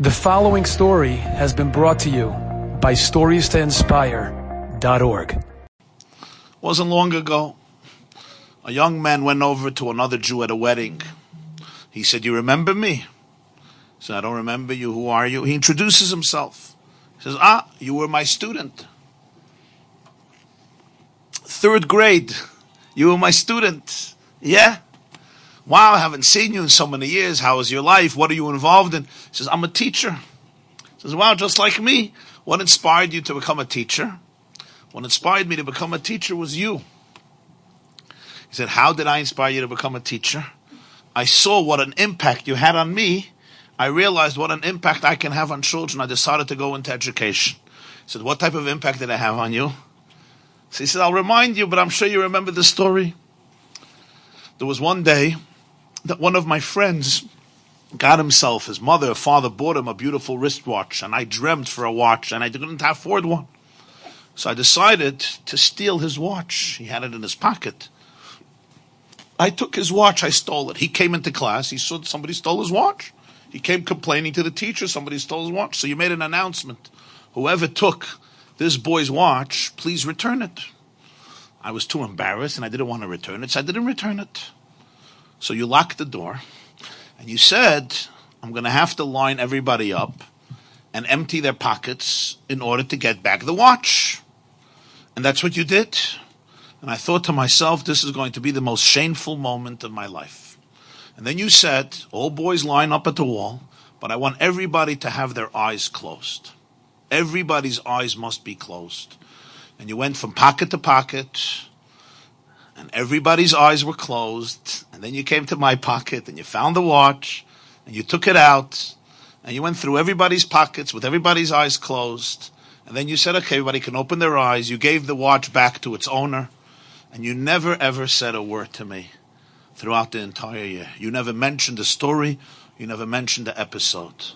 The following story has been brought to you by StoriesToInspire.org. Wasn't long ago, a young man went over to another Jew at a wedding. He said, You remember me? Said, I don't remember you. Who are you? He introduces himself. He says, Ah, you were my student. Third grade. You were my student. Yeah? Wow, I haven't seen you in so many years. How is your life? What are you involved in? He says, I'm a teacher. He says, Wow, just like me. What inspired you to become a teacher? What inspired me to become a teacher was you. He said, How did I inspire you to become a teacher? I saw what an impact you had on me. I realized what an impact I can have on children. I decided to go into education. He said, What type of impact did I have on you? So he said, I'll remind you, but I'm sure you remember the story. There was one day that one of my friends got himself, his mother, father bought him a beautiful wristwatch, and I dreamt for a watch, and I didn't afford one. So I decided to steal his watch. He had it in his pocket. I took his watch, I stole it. He came into class, he saw somebody stole his watch. He came complaining to the teacher, somebody stole his watch. So you made an announcement. Whoever took this boy's watch, please return it. I was too embarrassed and I didn't want to return it, so I didn't return it. So you locked the door and you said, I'm going to have to line everybody up and empty their pockets in order to get back the watch. And that's what you did. And I thought to myself, this is going to be the most shameful moment of my life. And then you said, all boys line up at the wall, but I want everybody to have their eyes closed. Everybody's eyes must be closed. And you went from pocket to pocket, and everybody's eyes were closed. And then you came to my pocket and you found the watch and you took it out and you went through everybody's pockets with everybody's eyes closed. And then you said, okay, everybody can open their eyes. You gave the watch back to its owner and you never ever said a word to me throughout the entire year. You never mentioned a story. You never mentioned the episode.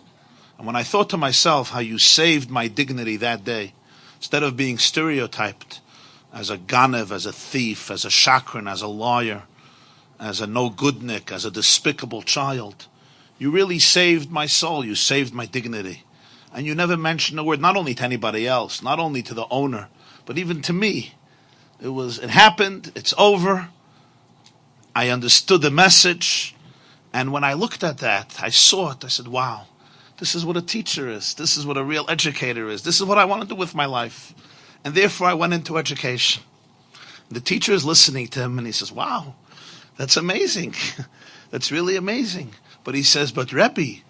And when I thought to myself how you saved my dignity that day, instead of being stereotyped as a ganev, as a thief, as a shakran, as a liar, as a no goodnik, as a despicable child. You really saved my soul. You saved my dignity. And you never mentioned a word, not only to anybody else, not only to the owner, but even to me. It was, it happened, it's over. I understood the message. And when I looked at that, I saw it. I said, wow, this is what a teacher is. This is what a real educator is. This is what I want to do with my life. And therefore, I went into education. The teacher is listening to him and he says, Wow, that's amazing. that's really amazing. But he says, But Rebbe,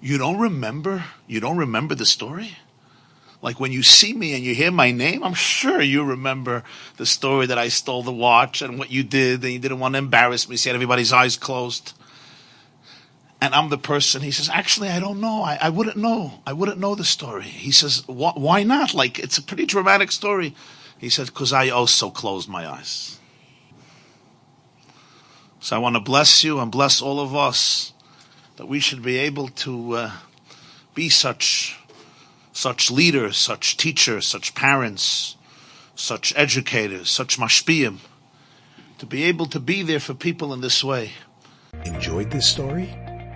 you don't remember? You don't remember the story? Like when you see me and you hear my name, I'm sure you remember the story that I stole the watch and what you did, and you didn't want to embarrass me. So you had everybody's eyes closed and I'm the person. He says, actually, I don't know. I, I wouldn't know. I wouldn't know the story. He says, why not? Like, it's a pretty dramatic story. He said, because I also closed my eyes. So I want to bless you and bless all of us that we should be able to uh, be such, such leaders, such teachers, such parents, such educators, such mashpiyim, to be able to be there for people in this way. Enjoyed this story?